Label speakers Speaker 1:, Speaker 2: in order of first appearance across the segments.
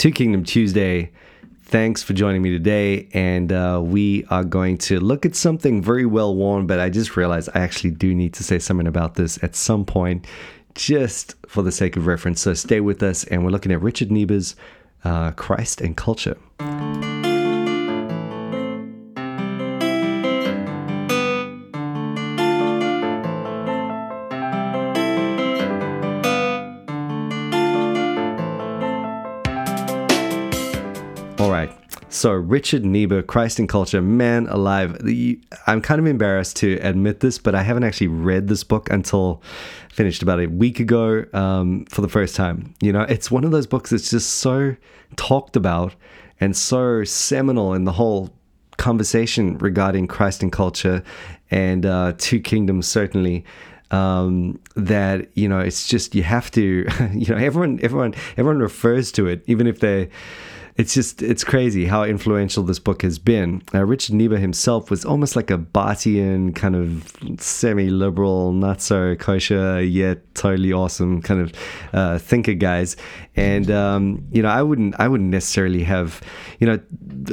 Speaker 1: Two Kingdom Tuesday. Thanks for joining me today. And uh, we are going to look at something very well worn, but I just realized I actually do need to say something about this at some point, just for the sake of reference. So stay with us. And we're looking at Richard Niebuhr's uh, Christ and Culture. All right. So, Richard Niebuhr, Christ and Culture, man alive. I'm kind of embarrassed to admit this, but I haven't actually read this book until finished about a week ago um, for the first time. You know, it's one of those books that's just so talked about and so seminal in the whole conversation regarding Christ and culture and uh, Two Kingdoms, certainly. Um, that you know, it's just you have to, you know, everyone, everyone, everyone refers to it, even if they it's just it's crazy how influential this book has been. Uh, Richard Niebuhr himself was almost like a Barthian kind of semi-liberal, not so kosher yet totally awesome kind of uh, thinker guys. And um, you know, I wouldn't I wouldn't necessarily have you know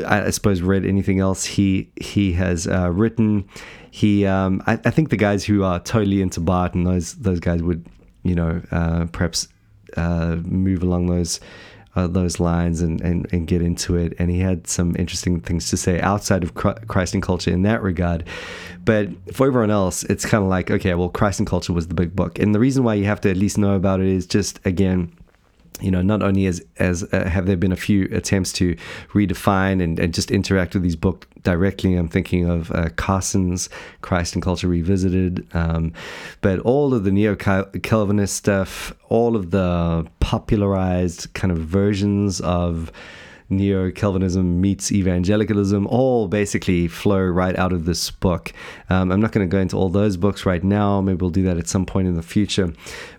Speaker 1: I, I suppose read anything else he he has uh, written. He um, I, I, think the guys who are totally into Barth those those guys would you know uh, perhaps uh, move along those uh, those lines and, and, and get into it. And he had some interesting things to say outside of Christ and culture in that regard. But for everyone else, it's kind of like, okay, well, Christ and culture was the big book. And the reason why you have to at least know about it is just, again, you know, not only as as uh, have there been a few attempts to redefine and, and just interact with these books directly. I'm thinking of uh, Carson's Christ and Culture Revisited, um, but all of the neo Calvinist stuff, all of the popularized kind of versions of neo Calvinism meets evangelicalism all basically flow right out of this book. Um, I'm not going to go into all those books right now. Maybe we'll do that at some point in the future.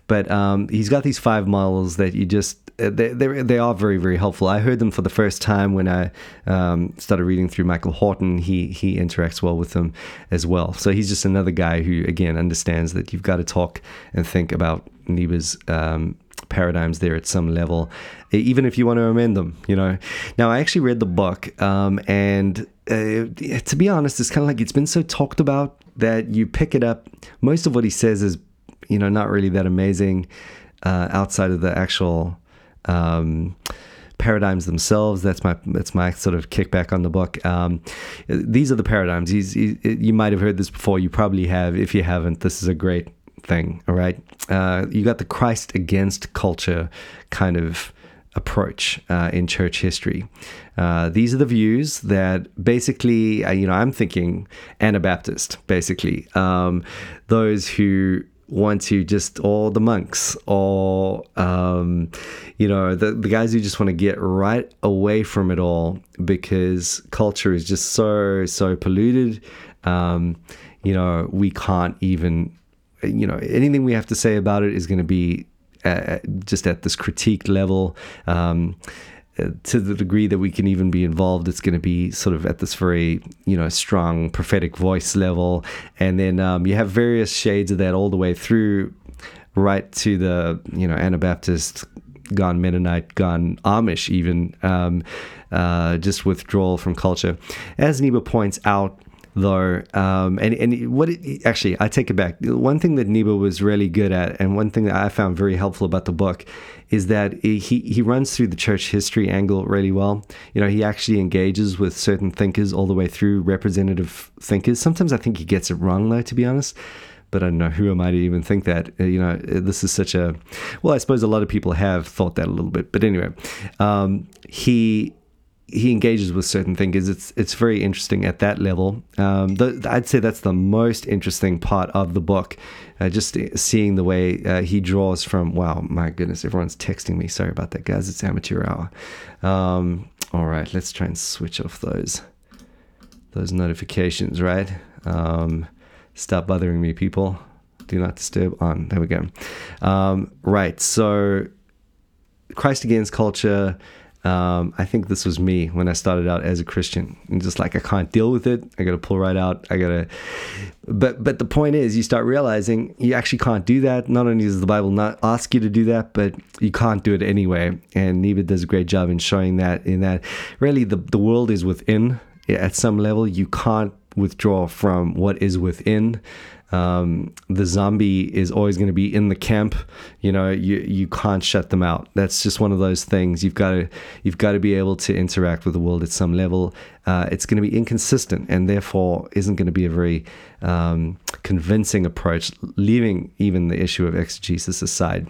Speaker 1: But um, he's got these five models that you just uh, they, they, are very very helpful. I heard them for the first time when I um, started reading through Michael Horton. He he interacts well with them as well. So he's just another guy who again understands that you've got to talk and think about Niebuhr's um, paradigms there at some level, even if you want to amend them. You know. Now I actually read the book, um, and uh, to be honest, it's kind of like it's been so talked about that you pick it up. Most of what he says is, you know, not really that amazing uh, outside of the actual. Um, paradigms themselves. That's my that's my sort of kickback on the book. Um, these are the paradigms. He's, he, you might have heard this before. You probably have. If you haven't, this is a great thing. All right, uh, you got the Christ against culture kind of approach uh, in church history. Uh, these are the views that basically, uh, you know, I'm thinking Anabaptist, basically, um, those who want to just all the monks or um, you know the, the guys who just want to get right away from it all because culture is just so so polluted um, you know we can't even you know anything we have to say about it is going to be uh, just at this critique level um, to the degree that we can even be involved, it's going to be sort of at this very, you know, strong prophetic voice level. And then um, you have various shades of that all the way through, right to the, you know, Anabaptist, gone Mennonite, gone Amish, even, um, uh, just withdrawal from culture. As Niebuhr points out, though. Um, and and what it, actually, I take it back. One thing that Niebuhr was really good at, and one thing that I found very helpful about the book, is that he he runs through the church history angle really well. You know, he actually engages with certain thinkers all the way through, representative thinkers. Sometimes I think he gets it wrong, though, to be honest but I don't know who am I to even think that. Uh, you know, this is such a well. I suppose a lot of people have thought that a little bit, but anyway, um, he he engages with certain thinkers. It's it's very interesting at that level. Um, the, I'd say that's the most interesting part of the book. Uh, just seeing the way uh, he draws from. Wow, my goodness, everyone's texting me. Sorry about that, guys. It's amateur hour. Um, all right, let's try and switch off those those notifications. Right, um, stop bothering me, people. Do not disturb on. There we go. Um, right, so Christ against culture Um, I think this was me when I started out as a Christian. And just like I can't deal with it. I got to pull right out. I got to. But but the point is, you start realizing you actually can't do that. Not only does the Bible not ask you to do that, but you can't do it anyway. And Niebuhr does a great job in showing that. In that, really, the the world is within. At some level, you can't withdraw from what is within um, the zombie is always going to be in the camp. You know, you you can't shut them out. That's just one of those things. You've got to you've got to be able to interact with the world at some level. Uh, it's going to be inconsistent, and therefore isn't going to be a very um, convincing approach. Leaving even the issue of exegesis aside.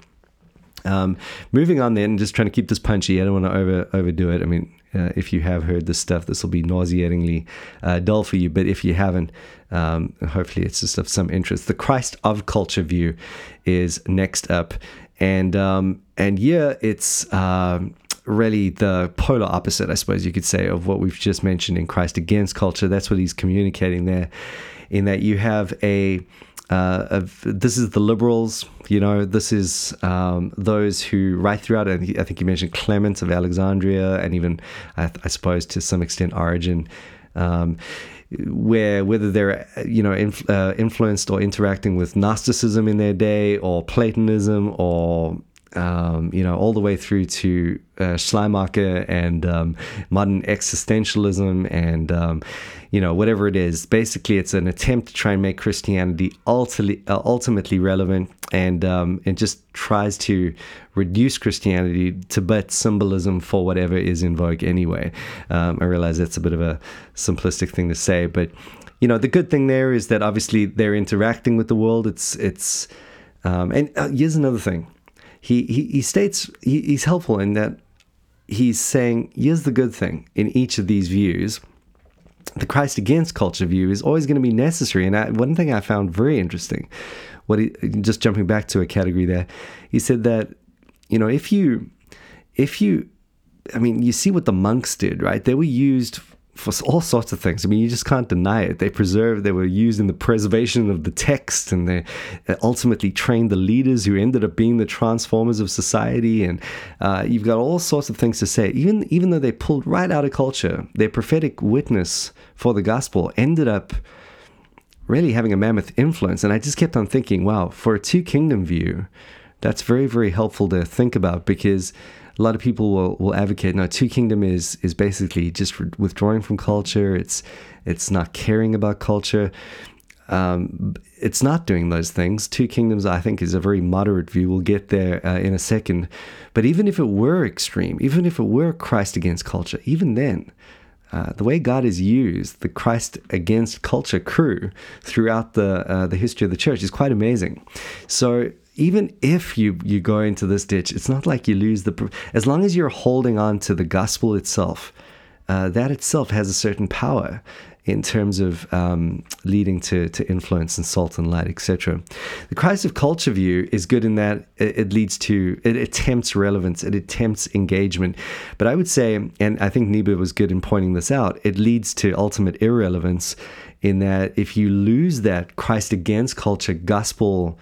Speaker 1: Um, moving on then, just trying to keep this punchy. I don't want to over overdo it. I mean, uh, if you have heard this stuff, this will be nauseatingly uh, dull for you. But if you haven't, um, hopefully it's just of some interest. The Christ of culture view is next up, and um, and yeah, it's. Um, really the polar opposite, I suppose you could say, of what we've just mentioned in Christ against culture. That's what he's communicating there, in that you have a uh, of, this is the liberals, you know, this is um, those who, right throughout, I think you mentioned Clement of Alexandria, and even, I, I suppose, to some extent, Origen. Um, where whether they're you know inf- uh, influenced or interacting with Gnosticism in their day or Platonism or um, you know, all the way through to uh, Schleiermacher and um, modern existentialism and, um, you know, whatever it is. Basically, it's an attempt to try and make Christianity ultimately, uh, ultimately relevant and um, it just tries to reduce Christianity to but symbolism for whatever is in vogue anyway. Um, I realize that's a bit of a simplistic thing to say, but, you know, the good thing there is that obviously they're interacting with the world. It's, it's, um, and uh, here's another thing he, he, he states he, he's helpful in that he's saying, here's the good thing in each of these views. The Christ against culture view is always going to be necessary. And I, one thing I found very interesting, what he, just jumping back to a category there, he said that, you know, if you, if you, I mean, you see what the monks did, right? They were used for all sorts of things. I mean, you just can't deny it. They preserved, they were used in the preservation of the text, and they ultimately trained the leaders who ended up being the transformers of society. And uh, you've got all sorts of things to say. Even even though they pulled right out of culture, their prophetic witness for the gospel ended up really having a mammoth influence. And I just kept on thinking, wow, for a two kingdom view, that's very very helpful to think about because a lot of people will, will advocate. Now two kingdom is is basically just withdrawing from culture. It's it's not caring about culture. Um, it's not doing those things. Two kingdoms i think is a very moderate view. We'll get there uh, in a second. But even if it were extreme even if it were christ against culture even then uh, the way God has used the Christ against culture crew throughout the uh, the history of the church is quite amazing. So even if you you go into this ditch, it's not like you lose the. As long as you're holding on to the gospel itself, uh, that itself has a certain power in terms of um, leading to, to influence and salt and light, etc. The Christ of culture view is good in that it, it, leads to, it attempts relevance, it attempts engagement. But I would say, and I think Niebuhr was good in pointing this out, it leads to ultimate irrelevance in that if you lose that Christ against culture gospel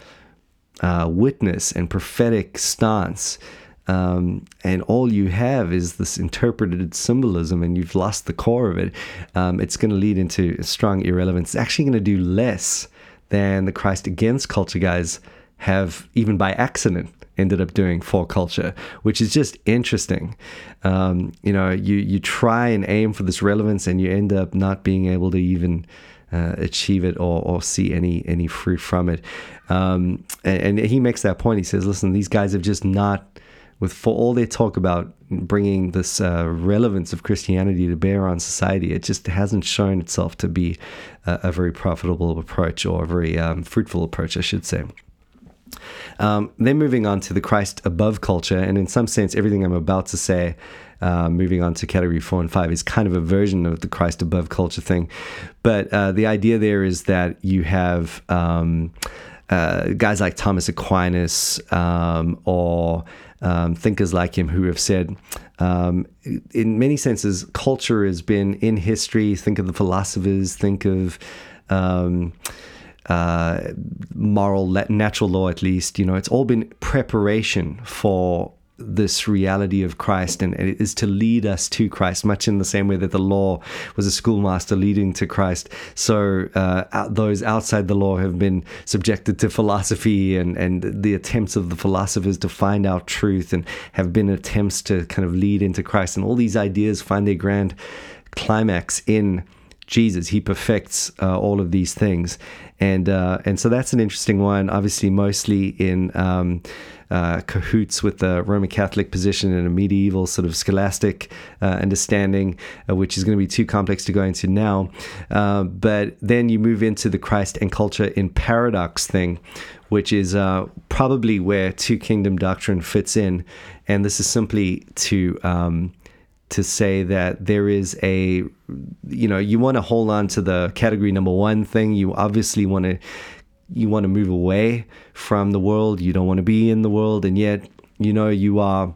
Speaker 1: uh, witness and prophetic stance. Um, and all you have is this interpreted symbolism, and you've lost the core of it. Um, it's going to lead into strong irrelevance. It's actually going to do less than the Christ against culture guys have, even by accident, ended up doing for culture, which is just interesting. Um, you know, you you try and aim for this relevance, and you end up not being able to even uh, achieve it or, or see any any fruit from it. Um, and, and, he makes that point. He says, "Listen, these guys have just not." With for all they talk about bringing this uh, relevance of Christianity to bear on society, it just hasn't shown itself to be a, a very profitable approach or a very um, fruitful approach, I should say. Um, then moving on to the Christ above culture, and in some sense, everything I'm about to say uh, moving on to category four and five is kind of a version of the Christ above culture thing. But uh, the idea there is that you have um, uh, guys like Thomas Aquinas um, or um, thinkers like him who have said, um, in many senses, culture has been in history. Think of the philosophers, think of um, uh, moral, natural law, at least. You know, it's all been preparation for this reality of Christ and it is to lead us to Christ, much in the same way that the law was a schoolmaster leading to Christ. So uh, those outside the law have been subjected to philosophy and, and the attempts of the philosophers to find out truth and have been attempts to kind of lead into Christ. And all these ideas find their grand climax in Jesus. He perfects uh, all of these things, and uh, and so that's an interesting one. Obviously, mostly in um, uh, cahoots with the Roman Catholic position and a medieval sort of scholastic uh, understanding, uh, which is going to be too complex to go into now. Uh, but then you move into the Christ and culture in paradox thing, which is probably where two kingdom doctrine fits in, and this is simply to um, to say that there is a you know you want to hold on to the category number one thing. You obviously want to you want to move away from the world. You don't want to be in the world. And yet you know you are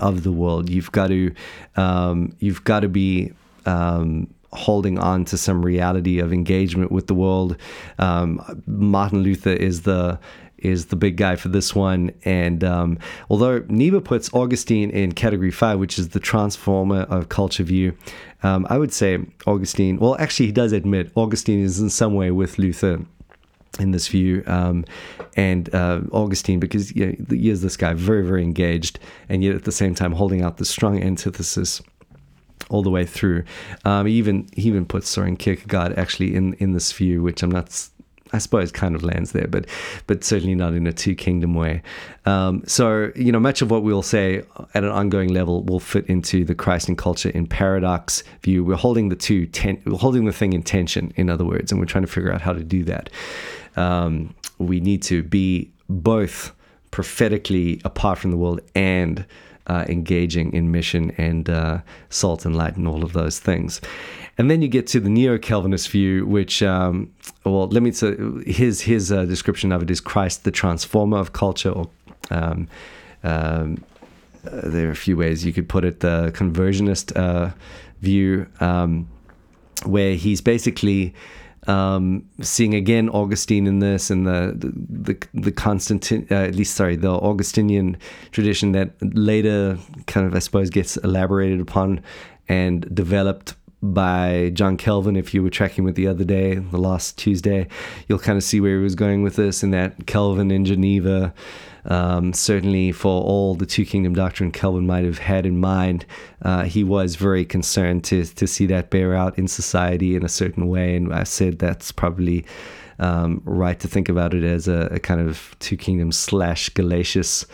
Speaker 1: of the world. You've got to um, you've got to be um, holding on to some reality of engagement with the world. Um, martin luther is the is the big guy for this one. And um, although Niebuhr puts Augustine in category five, which is the transformer of culture view, um, I would say Augustine, well, actually, he does admit Augustine is in some way with Luther in this view. Um, and uh, Augustine, because you know, he is this guy, very, very engaged, and yet at the same time holding out the strong antithesis all the way through. Um, he even he even puts Soren Kierkegaard actually in in this view, which I'm not I suppose kind of lands there, but but certainly not in a two kingdom way. Um, so you know, much of what we'll say at an ongoing level will fit into the Christ and culture in paradox view. We're holding the two, ten, we're holding the thing in tension, in other words, and we're trying to figure out how to do that. Um, we need to be both prophetically apart from the world and uh, engaging in mission and uh, salt and light and all of those things. And then you get to the neo Calvinist view, which, um, well, let me say, his, his uh, description of it is Christ, the transformer of culture, or um, um, uh, there are a few ways you could put it, the conversionist uh, view, um, where he's basically. Um, seeing again Augustine in this and the the the, the Constantine uh, at least sorry the Augustinian tradition that later kind of I suppose gets elaborated upon and developed by John Calvin. If you were tracking with the other day, the last Tuesday, you'll kind of see where he was going with this, and that Calvin in Geneva. Um, certainly, for all the two kingdom doctrine Calvin might have had in mind, uh, he was very concerned to to see that bear out in society in a certain way. And I said that's probably um, right to think about it as a, a kind of two kingdoms slash Gelasius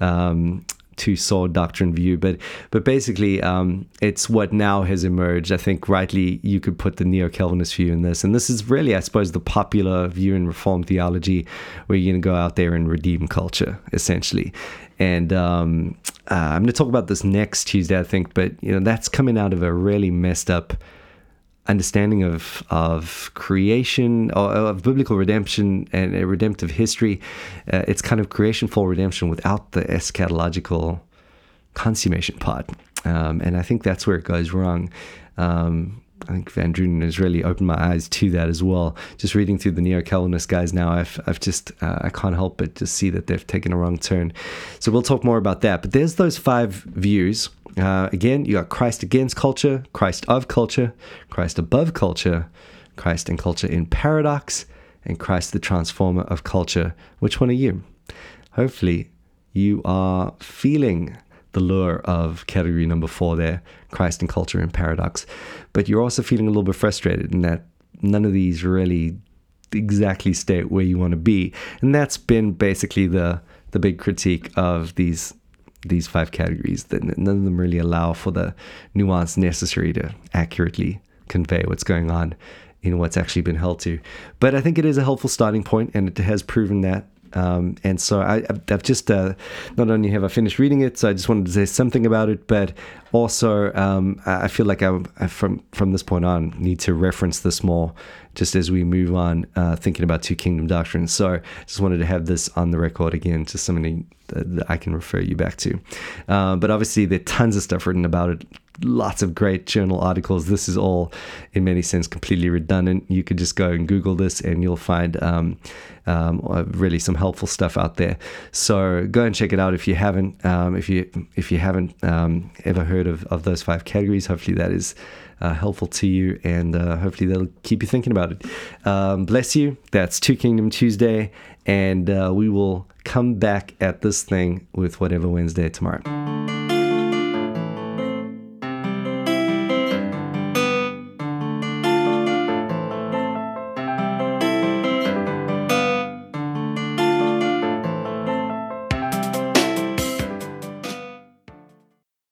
Speaker 1: um, two sword doctrine view, but but basically um, it's what now has emerged. I think rightly you could put the neo Calvinist view in this, and this is really, I suppose, the popular view in Reformed theology, where you're going to go out there and redeem culture essentially. And um, uh, I'm going to talk about this next Tuesday, I think, but you know that's coming out of a really messed up understanding of of creation of biblical redemption and a redemptive history. Uh, it's kind of creation for redemption without the eschatological consummation part, um, and I think that's where it goes wrong. Um, I think Van Drunen has really opened my eyes to that as well. Just reading through the neo Calvinist guys now, I've, I've just, uh, I can't help but just see that they've taken a wrong turn. So we'll talk more about that. But there's those five views uh, again, you got Christ against culture, Christ of culture, Christ above culture, Christ and culture in paradox, and Christ the transformer of culture. Which one are you? Hopefully, you are feeling the lure of category number four there, Christ and culture in paradox, but you're also feeling a little bit frustrated in that none of these really exactly state where you want to be. And that's been basically the the big critique of these these five categories that none of them really allow for the nuance necessary to accurately convey what's going on in what's actually been held to. But I think it is a helpful starting point, and it has proven that. Um, and so I, have just uh, not only have I finished reading it, so I just wanted to say something about it, but also um, I feel like I, I, from from this point on need to reference this more, just as we move on uh, thinking about two kingdom doctrines. So I just wanted to have this on the record again, just something that I can refer you back to. Uh, but obviously, there are tons of stuff written about it lots of great journal articles. This is all, in many sense, completely redundant. You could just go and Google this, and you'll find um, um, uh, really some helpful stuff out there. So go and check it out if you haven't. Um, if you if you haven't um, ever heard of, of those five categories, hopefully that is. Uh, helpful to you, and uh, hopefully that'll keep you thinking about it. Um, bless you. That's Two Kingdom Tuesday, and uh, we will come back at this thing with whatever Wednesday tomorrow.